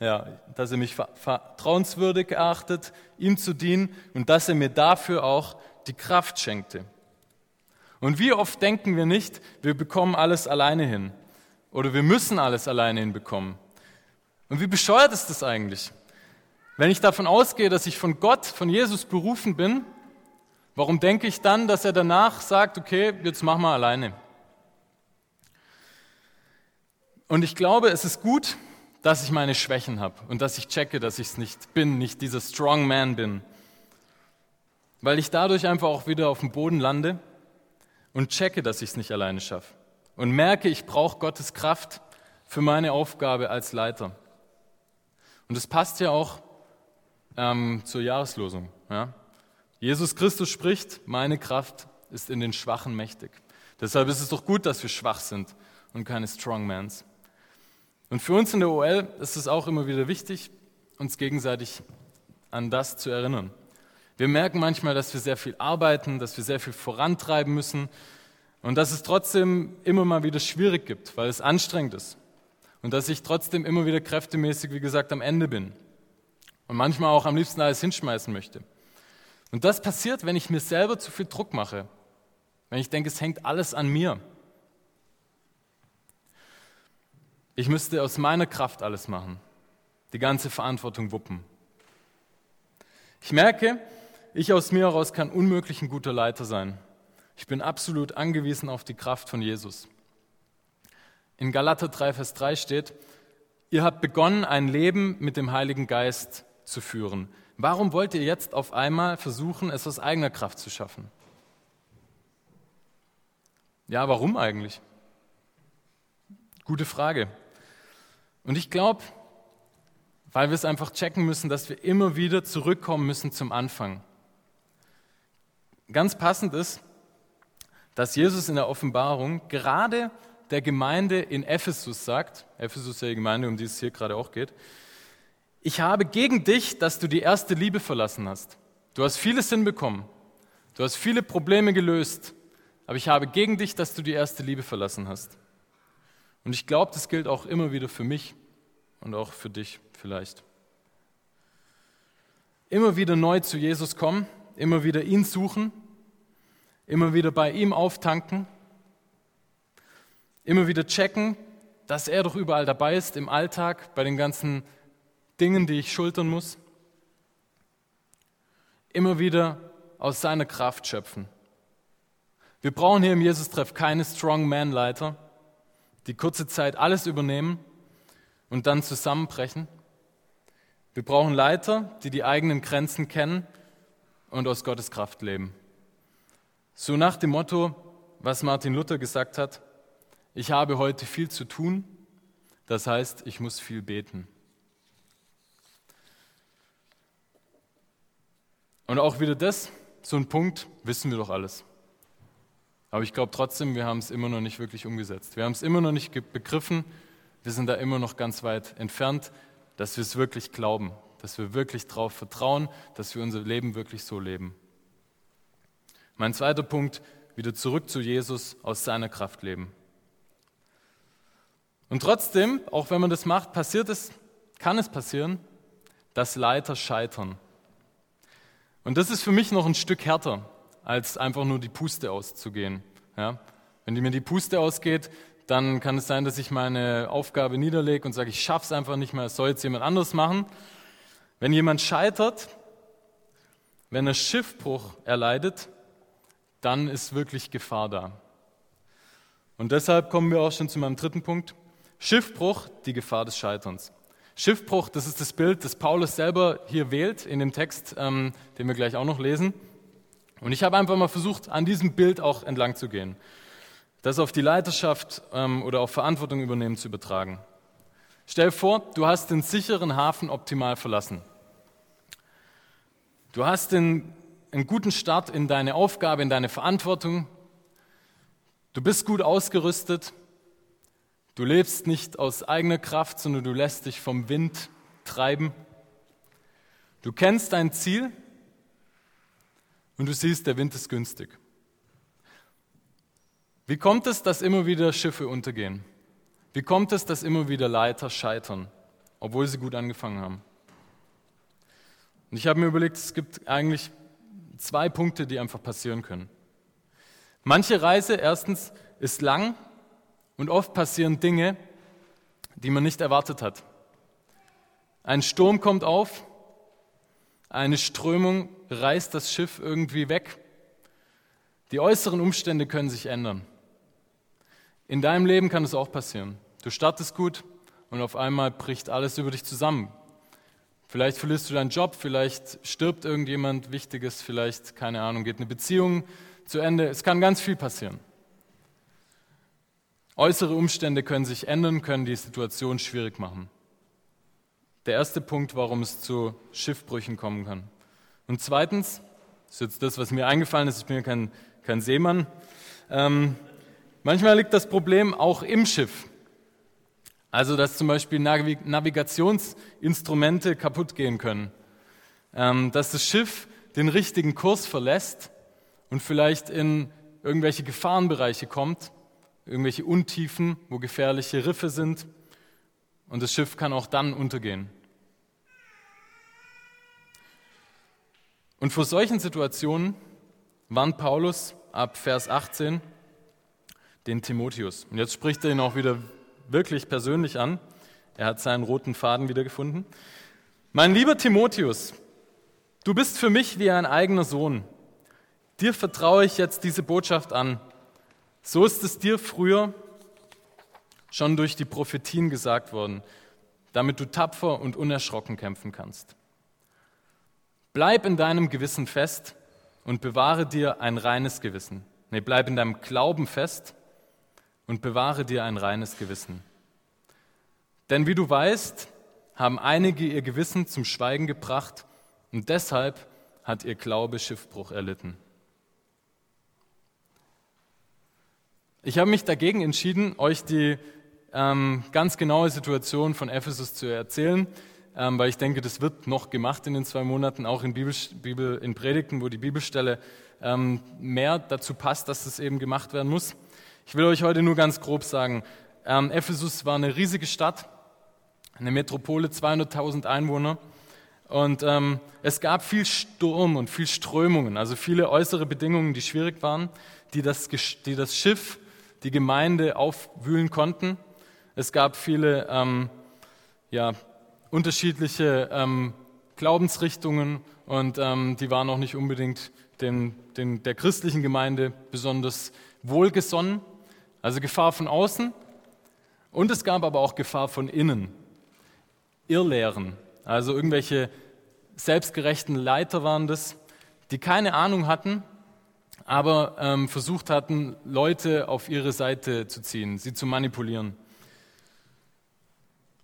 Ja, dass er mich vertrauenswürdig erachtet, ihm zu dienen und dass er mir dafür auch die Kraft schenkte. Und wie oft denken wir nicht, wir bekommen alles alleine hin. Oder wir müssen alles alleine hinbekommen. Und wie bescheuert ist das eigentlich? Wenn ich davon ausgehe, dass ich von Gott, von Jesus berufen bin, warum denke ich dann, dass er danach sagt, okay, jetzt mach mal alleine? Und ich glaube, es ist gut, dass ich meine Schwächen habe und dass ich checke, dass ich es nicht bin, nicht dieser Strong Man bin. Weil ich dadurch einfach auch wieder auf dem Boden lande und checke, dass ich es nicht alleine schaffe und merke, ich brauche Gottes Kraft für meine Aufgabe als Leiter. Und das passt ja auch ähm, zur Jahreslosung. Ja? Jesus Christus spricht, meine Kraft ist in den Schwachen mächtig. Deshalb ist es doch gut, dass wir schwach sind und keine Strongmans. Und für uns in der OL ist es auch immer wieder wichtig, uns gegenseitig an das zu erinnern. Wir merken manchmal, dass wir sehr viel arbeiten, dass wir sehr viel vorantreiben müssen, und dass es trotzdem immer mal wieder schwierig gibt, weil es anstrengend ist. Und dass ich trotzdem immer wieder kräftemäßig, wie gesagt, am Ende bin. Und manchmal auch am liebsten alles hinschmeißen möchte. Und das passiert, wenn ich mir selber zu viel Druck mache. wenn ich denke, es hängt alles an mir. Ich müsste aus meiner Kraft alles machen, die ganze Verantwortung wuppen. Ich merke, ich aus mir heraus kann unmöglich ein guter Leiter sein. Ich bin absolut angewiesen auf die Kraft von Jesus. In Galater 3, Vers 3 steht, ihr habt begonnen, ein Leben mit dem Heiligen Geist zu führen. Warum wollt ihr jetzt auf einmal versuchen, es aus eigener Kraft zu schaffen? Ja, warum eigentlich? Gute Frage. Und ich glaube, weil wir es einfach checken müssen, dass wir immer wieder zurückkommen müssen zum Anfang. Ganz passend ist, dass Jesus in der Offenbarung gerade der Gemeinde in Ephesus sagt, Ephesus ist ja die Gemeinde, um die es hier gerade auch geht, ich habe gegen dich, dass du die erste Liebe verlassen hast. Du hast vieles hinbekommen, du hast viele Probleme gelöst, aber ich habe gegen dich, dass du die erste Liebe verlassen hast. Und ich glaube, das gilt auch immer wieder für mich und auch für dich vielleicht. Immer wieder neu zu Jesus kommen, immer wieder ihn suchen, immer wieder bei ihm auftanken, immer wieder checken, dass er doch überall dabei ist im Alltag, bei den ganzen Dingen, die ich schultern muss. Immer wieder aus seiner Kraft schöpfen. Wir brauchen hier im Jesus-Treff keine Strong-Man-Leiter, die kurze Zeit alles übernehmen und dann zusammenbrechen. Wir brauchen Leiter, die die eigenen Grenzen kennen und aus Gottes Kraft leben. So nach dem Motto, was Martin Luther gesagt hat, ich habe heute viel zu tun, das heißt, ich muss viel beten. Und auch wieder das, so ein Punkt, wissen wir doch alles. Aber ich glaube trotzdem, wir haben es immer noch nicht wirklich umgesetzt. Wir haben es immer noch nicht begriffen. Wir sind da immer noch ganz weit entfernt, dass wir es wirklich glauben, dass wir wirklich darauf vertrauen, dass wir unser Leben wirklich so leben. Mein zweiter Punkt, wieder zurück zu Jesus, aus seiner Kraft leben. Und trotzdem, auch wenn man das macht, passiert es, kann es passieren, dass Leiter scheitern. Und das ist für mich noch ein Stück härter, als einfach nur die Puste auszugehen. Ja? Wenn mir die Puste ausgeht, dann kann es sein, dass ich meine Aufgabe niederlege und sage, ich schaffe es einfach nicht mehr, es soll jetzt jemand anderes machen. Wenn jemand scheitert, wenn er Schiffbruch erleidet, dann ist wirklich Gefahr da. Und deshalb kommen wir auch schon zu meinem dritten Punkt. Schiffbruch, die Gefahr des Scheiterns. Schiffbruch, das ist das Bild, das Paulus selber hier wählt in dem Text, ähm, den wir gleich auch noch lesen. Und ich habe einfach mal versucht, an diesem Bild auch entlang zu gehen, das auf die Leiterschaft ähm, oder auf Verantwortung übernehmen zu übertragen. Stell vor, du hast den sicheren Hafen optimal verlassen. Du hast den, einen guten Start in deine Aufgabe, in deine Verantwortung. Du bist gut ausgerüstet. Du lebst nicht aus eigener Kraft, sondern du lässt dich vom Wind treiben. Du kennst dein Ziel und du siehst, der Wind ist günstig. Wie kommt es, dass immer wieder Schiffe untergehen? Wie kommt es, dass immer wieder Leiter scheitern, obwohl sie gut angefangen haben? Und ich habe mir überlegt, es gibt eigentlich zwei Punkte, die einfach passieren können. Manche Reise erstens ist lang und oft passieren Dinge, die man nicht erwartet hat. Ein Sturm kommt auf, eine Strömung reißt das Schiff irgendwie weg. Die äußeren Umstände können sich ändern. In deinem Leben kann es auch passieren. Du startest gut und auf einmal bricht alles über dich zusammen. Vielleicht verlierst du deinen Job, vielleicht stirbt irgendjemand Wichtiges, vielleicht, keine Ahnung, geht eine Beziehung zu Ende. Es kann ganz viel passieren. Äußere Umstände können sich ändern, können die Situation schwierig machen. Der erste Punkt, warum es zu Schiffbrüchen kommen kann. Und zweitens, das ist jetzt das, was mir eingefallen ist, ich bin ja kein, kein Seemann, ähm, manchmal liegt das Problem auch im Schiff. Also, dass zum Beispiel Navigationsinstrumente kaputt gehen können. Ähm, dass das Schiff den richtigen Kurs verlässt und vielleicht in irgendwelche Gefahrenbereiche kommt irgendwelche Untiefen, wo gefährliche Riffe sind und das Schiff kann auch dann untergehen. Und vor solchen Situationen warnt Paulus ab Vers 18 den Timotheus. Und jetzt spricht er ihn auch wieder wirklich persönlich an. Er hat seinen roten Faden wiedergefunden. Mein lieber Timotheus, du bist für mich wie ein eigener Sohn. Dir vertraue ich jetzt diese Botschaft an. So ist es dir früher schon durch die Prophetien gesagt worden, damit du tapfer und unerschrocken kämpfen kannst. Bleib in deinem Gewissen fest und bewahre dir ein reines Gewissen. Nee, bleib in deinem Glauben fest und bewahre dir ein reines Gewissen. Denn wie du weißt, haben einige ihr Gewissen zum Schweigen gebracht und deshalb hat ihr Glaube Schiffbruch erlitten. Ich habe mich dagegen entschieden, euch die ähm, ganz genaue Situation von Ephesus zu erzählen, ähm, weil ich denke, das wird noch gemacht in den zwei Monaten, auch in, Bibel, Bibel, in Predigten, wo die Bibelstelle ähm, mehr dazu passt, dass das eben gemacht werden muss. Ich will euch heute nur ganz grob sagen, ähm, Ephesus war eine riesige Stadt, eine Metropole, 200.000 Einwohner. Und ähm, es gab viel Sturm und viel Strömungen, also viele äußere Bedingungen, die schwierig waren, die das, die das Schiff, die Gemeinde aufwühlen konnten. Es gab viele ähm, ja, unterschiedliche ähm, Glaubensrichtungen und ähm, die waren auch nicht unbedingt den, den, der christlichen Gemeinde besonders wohlgesonnen. Also Gefahr von außen und es gab aber auch Gefahr von innen. Irrlehren, also irgendwelche selbstgerechten Leiter waren das, die keine Ahnung hatten, aber ähm, versucht hatten, Leute auf ihre Seite zu ziehen, sie zu manipulieren.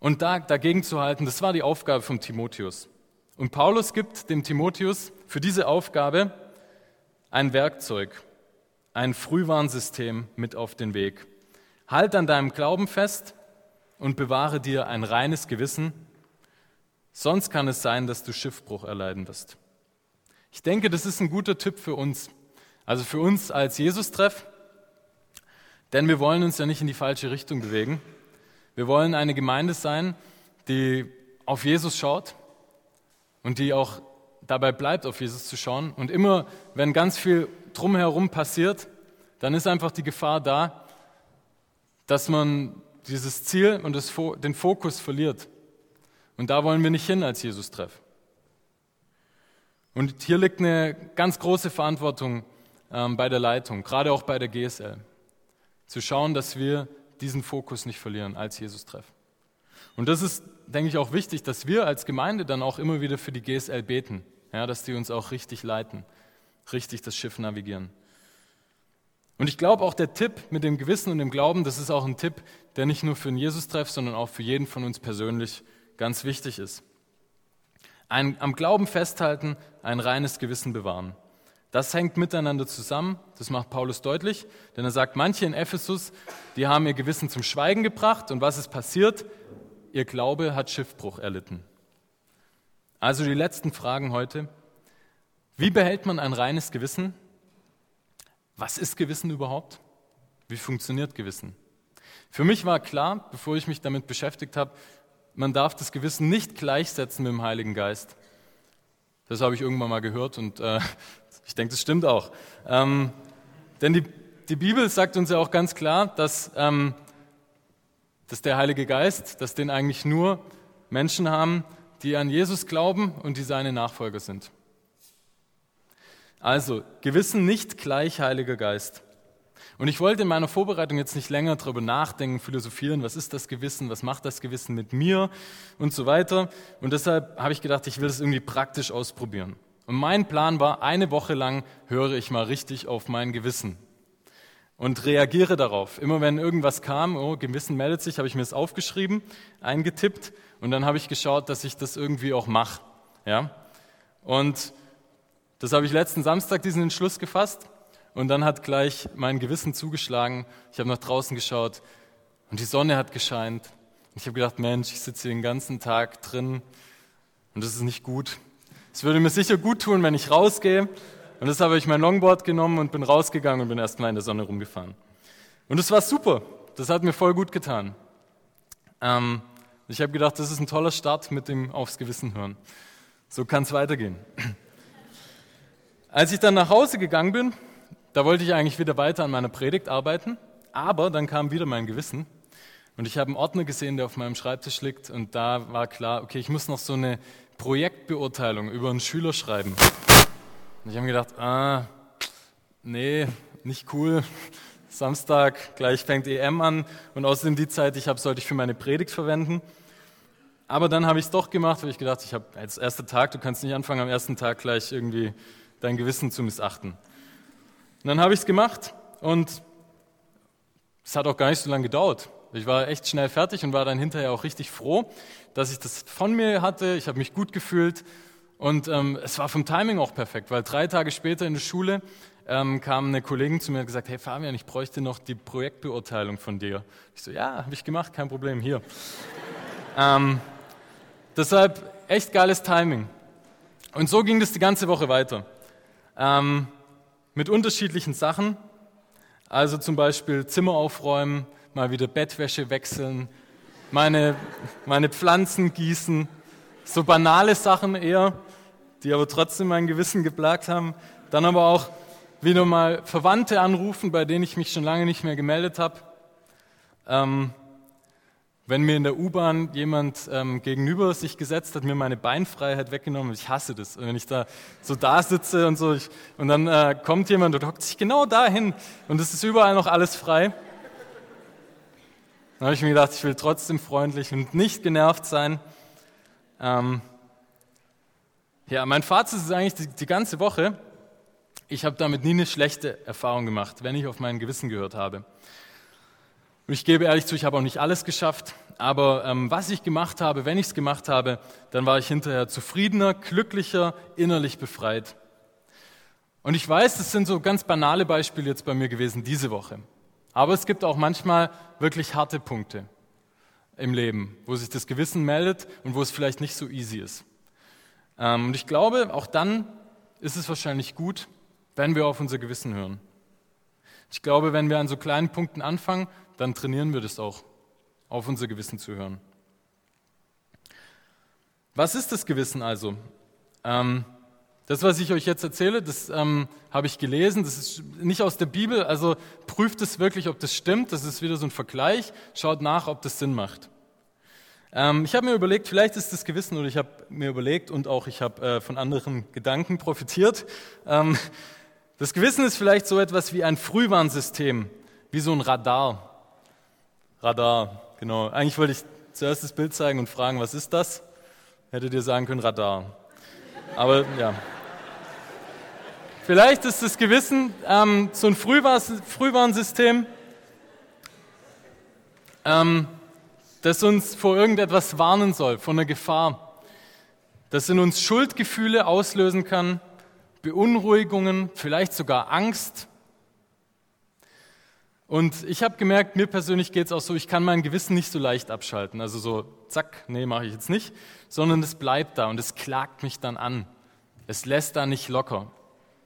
Und da, dagegen zu halten, das war die Aufgabe von Timotheus. Und Paulus gibt dem Timotheus für diese Aufgabe ein Werkzeug, ein Frühwarnsystem mit auf den Weg. Halt an deinem Glauben fest und bewahre dir ein reines Gewissen, sonst kann es sein, dass du Schiffbruch erleiden wirst. Ich denke, das ist ein guter Tipp für uns, also für uns als Jesus-Treff, denn wir wollen uns ja nicht in die falsche Richtung bewegen. Wir wollen eine Gemeinde sein, die auf Jesus schaut und die auch dabei bleibt, auf Jesus zu schauen. Und immer, wenn ganz viel drumherum passiert, dann ist einfach die Gefahr da, dass man dieses Ziel und das, den Fokus verliert. Und da wollen wir nicht hin als Jesus-Treff. Und hier liegt eine ganz große Verantwortung ähm, bei der Leitung, gerade auch bei der GSL, zu schauen, dass wir diesen Fokus nicht verlieren als Jesus-Treff. Und das ist, denke ich, auch wichtig, dass wir als Gemeinde dann auch immer wieder für die GSL beten, ja, dass die uns auch richtig leiten, richtig das Schiff navigieren. Und ich glaube auch der Tipp mit dem Gewissen und dem Glauben, das ist auch ein Tipp, der nicht nur für den Jesus-Treff, sondern auch für jeden von uns persönlich ganz wichtig ist. Ein, am Glauben festhalten, ein reines Gewissen bewahren. Das hängt miteinander zusammen, das macht Paulus deutlich, denn er sagt, manche in Ephesus, die haben ihr Gewissen zum Schweigen gebracht und was ist passiert? Ihr Glaube hat Schiffbruch erlitten. Also die letzten Fragen heute. Wie behält man ein reines Gewissen? Was ist Gewissen überhaupt? Wie funktioniert Gewissen? Für mich war klar, bevor ich mich damit beschäftigt habe, man darf das Gewissen nicht gleichsetzen mit dem Heiligen Geist. Das habe ich irgendwann mal gehört und äh, ich denke, das stimmt auch. Ähm, denn die, die, Bibel sagt uns ja auch ganz klar, dass, ähm, dass der Heilige Geist, dass den eigentlich nur Menschen haben, die an Jesus glauben und die seine Nachfolger sind. Also, Gewissen nicht gleich Heiliger Geist. Und ich wollte in meiner Vorbereitung jetzt nicht länger darüber nachdenken, philosophieren, was ist das Gewissen, was macht das Gewissen mit mir und so weiter. Und deshalb habe ich gedacht, ich will das irgendwie praktisch ausprobieren. Und mein Plan war, eine Woche lang höre ich mal richtig auf mein Gewissen und reagiere darauf. Immer wenn irgendwas kam, oh, Gewissen meldet sich, habe ich mir das aufgeschrieben, eingetippt und dann habe ich geschaut, dass ich das irgendwie auch mache. Ja? Und das habe ich letzten Samstag diesen Entschluss gefasst und dann hat gleich mein Gewissen zugeschlagen. Ich habe nach draußen geschaut und die Sonne hat gescheint. Und ich habe gedacht, Mensch, ich sitze hier den ganzen Tag drin und das ist nicht gut. Es würde mir sicher gut tun, wenn ich rausgehe. Und deshalb habe ich mein Longboard genommen und bin rausgegangen und bin erstmal in der Sonne rumgefahren. Und es war super. Das hat mir voll gut getan. Ähm, ich habe gedacht, das ist ein toller Start mit dem Aufs Gewissen hören. So kann es weitergehen. Als ich dann nach Hause gegangen bin, da wollte ich eigentlich wieder weiter an meiner Predigt arbeiten, aber dann kam wieder mein Gewissen und ich habe einen Ordner gesehen, der auf meinem Schreibtisch liegt und da war klar, okay, ich muss noch so eine Projektbeurteilung über einen Schüler schreiben. Und ich habe gedacht, ah, nee, nicht cool. Samstag, gleich fängt EM an und außerdem die Zeit, die ich habe, sollte ich für meine Predigt verwenden. Aber dann habe ich es doch gemacht, weil ich gedacht, ich habe als erster Tag, du kannst nicht anfangen, am ersten Tag gleich irgendwie dein Gewissen zu missachten. Und dann habe ich es gemacht und es hat auch gar nicht so lange gedauert. Ich war echt schnell fertig und war dann hinterher auch richtig froh, dass ich das von mir hatte. Ich habe mich gut gefühlt und ähm, es war vom Timing auch perfekt, weil drei Tage später in der Schule ähm, kam eine Kollegin zu mir und gesagt, hey Fabian, ich bräuchte noch die Projektbeurteilung von dir. Ich so, ja, habe ich gemacht, kein Problem, hier. (laughs) ähm, deshalb echt geiles Timing. Und so ging das die ganze Woche weiter. Ähm, mit unterschiedlichen Sachen. Also zum Beispiel Zimmer aufräumen, mal wieder Bettwäsche wechseln, meine, meine Pflanzen gießen. So banale Sachen eher, die aber trotzdem mein Gewissen geplagt haben. Dann aber auch wieder mal Verwandte anrufen, bei denen ich mich schon lange nicht mehr gemeldet habe. Ähm, wenn mir in der U-Bahn jemand ähm, gegenüber sich gesetzt hat, mir meine Beinfreiheit weggenommen, ich hasse das. Und wenn ich da so da sitze und so, ich, und dann äh, kommt jemand und hockt sich genau dahin und es ist überall noch alles frei. Dann habe ich mir gedacht, ich will trotzdem freundlich und nicht genervt sein. Ähm, ja, mein Fazit ist eigentlich die, die ganze Woche, ich habe damit nie eine schlechte Erfahrung gemacht, wenn ich auf mein Gewissen gehört habe. Und ich gebe ehrlich zu, ich habe auch nicht alles geschafft, aber ähm, was ich gemacht habe, wenn ich es gemacht habe, dann war ich hinterher zufriedener, glücklicher, innerlich befreit. Und ich weiß, das sind so ganz banale Beispiele jetzt bei mir gewesen diese Woche. Aber es gibt auch manchmal wirklich harte Punkte im Leben, wo sich das Gewissen meldet und wo es vielleicht nicht so easy ist. Ähm, und ich glaube, auch dann ist es wahrscheinlich gut, wenn wir auf unser Gewissen hören. Ich glaube, wenn wir an so kleinen Punkten anfangen, dann trainieren wir das auch, auf unser Gewissen zu hören. Was ist das Gewissen also? Ähm, das, was ich euch jetzt erzähle, das ähm, habe ich gelesen, das ist nicht aus der Bibel, also prüft es wirklich, ob das stimmt, das ist wieder so ein Vergleich, schaut nach, ob das Sinn macht. Ähm, ich habe mir überlegt, vielleicht ist das Gewissen, oder ich habe mir überlegt und auch ich habe äh, von anderen Gedanken profitiert, ähm, das Gewissen ist vielleicht so etwas wie ein Frühwarnsystem, wie so ein Radar. Radar, genau. Eigentlich wollte ich zuerst das Bild zeigen und fragen, was ist das? Hättet ihr sagen können, Radar. Aber ja. Vielleicht ist das Gewissen ähm, so ein Frühwarnsystem, ähm, das uns vor irgendetwas warnen soll, vor einer Gefahr, das in uns Schuldgefühle auslösen kann Beunruhigungen, vielleicht sogar Angst. Und ich habe gemerkt, mir persönlich geht es auch so, ich kann mein Gewissen nicht so leicht abschalten. Also so, zack, nee, mache ich jetzt nicht, sondern es bleibt da und es klagt mich dann an. Es lässt da nicht locker.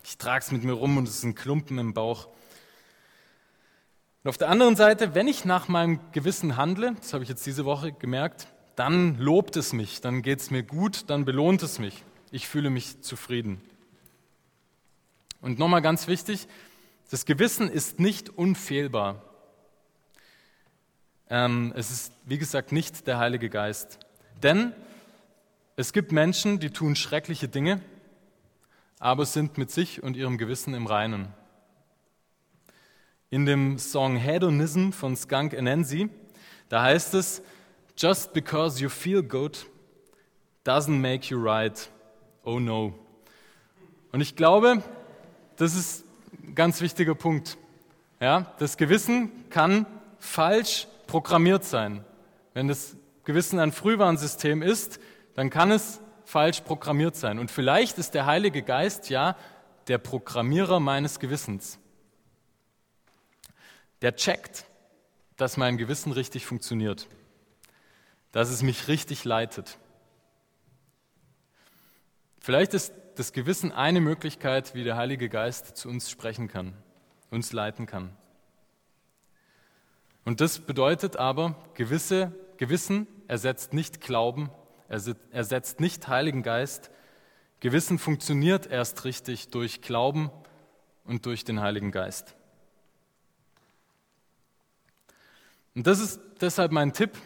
Ich trage es mit mir rum und es ist ein Klumpen im Bauch. Und auf der anderen Seite, wenn ich nach meinem Gewissen handle, das habe ich jetzt diese Woche gemerkt, dann lobt es mich, dann geht es mir gut, dann belohnt es mich. Ich fühle mich zufrieden. Und nochmal ganz wichtig, das Gewissen ist nicht unfehlbar. Ähm, es ist, wie gesagt, nicht der Heilige Geist. Denn es gibt Menschen, die tun schreckliche Dinge, aber sind mit sich und ihrem Gewissen im Reinen. In dem Song Hedonism von Skunk Anansi, da heißt es, Just because you feel good doesn't make you right. Oh no. Und ich glaube, das ist ganz wichtiger Punkt. Ja, das Gewissen kann falsch programmiert sein. Wenn das Gewissen ein Frühwarnsystem ist, dann kann es falsch programmiert sein. Und vielleicht ist der Heilige Geist ja der Programmierer meines Gewissens. Der checkt, dass mein Gewissen richtig funktioniert, dass es mich richtig leitet. Vielleicht ist das Gewissen eine Möglichkeit, wie der Heilige Geist zu uns sprechen kann, uns leiten kann. Und das bedeutet aber, gewisse, Gewissen ersetzt nicht Glauben, ersetzt nicht Heiligen Geist. Gewissen funktioniert erst richtig durch Glauben und durch den Heiligen Geist. Und das ist deshalb mein Tipp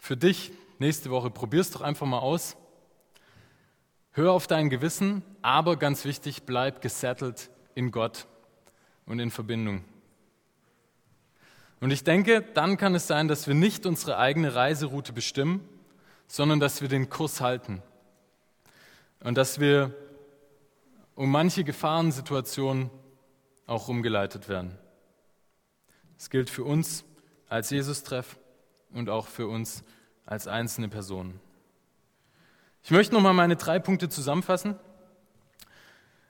für dich nächste Woche. Probier es doch einfach mal aus. Hör auf dein Gewissen, aber ganz wichtig, bleib gesettelt in Gott und in Verbindung. Und ich denke, dann kann es sein, dass wir nicht unsere eigene Reiseroute bestimmen, sondern dass wir den Kurs halten. Und dass wir um manche Gefahrensituationen auch umgeleitet werden. Das gilt für uns als Jesus-Treff und auch für uns als einzelne Personen. Ich möchte nochmal meine drei Punkte zusammenfassen.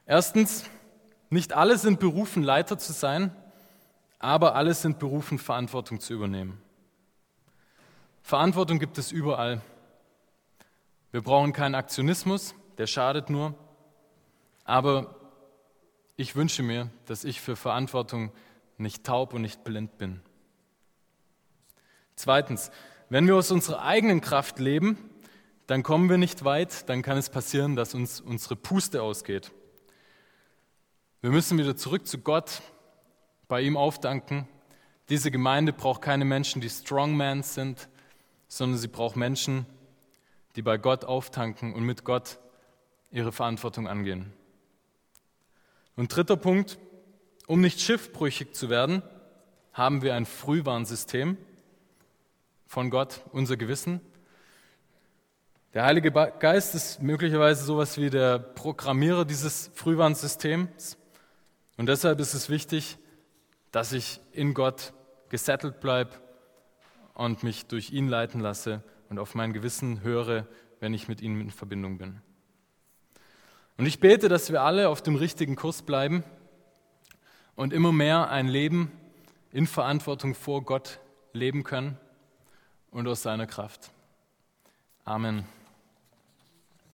Erstens, nicht alle sind berufen, Leiter zu sein, aber alle sind berufen, Verantwortung zu übernehmen. Verantwortung gibt es überall. Wir brauchen keinen Aktionismus, der schadet nur. Aber ich wünsche mir, dass ich für Verantwortung nicht taub und nicht blind bin. Zweitens, wenn wir aus unserer eigenen Kraft leben, dann kommen wir nicht weit, dann kann es passieren, dass uns unsere Puste ausgeht. Wir müssen wieder zurück zu Gott, bei ihm aufdanken. Diese Gemeinde braucht keine Menschen, die Strongmans sind, sondern sie braucht Menschen, die bei Gott auftanken und mit Gott ihre Verantwortung angehen. Und dritter Punkt, um nicht schiffbrüchig zu werden, haben wir ein Frühwarnsystem von Gott, unser Gewissen. Der Heilige Geist ist möglicherweise sowas wie der Programmierer dieses Frühwarnsystems. Und deshalb ist es wichtig, dass ich in Gott gesettelt bleibe und mich durch ihn leiten lasse und auf mein Gewissen höre, wenn ich mit ihm in Verbindung bin. Und ich bete, dass wir alle auf dem richtigen Kurs bleiben und immer mehr ein Leben in Verantwortung vor Gott leben können und aus seiner Kraft. Amen.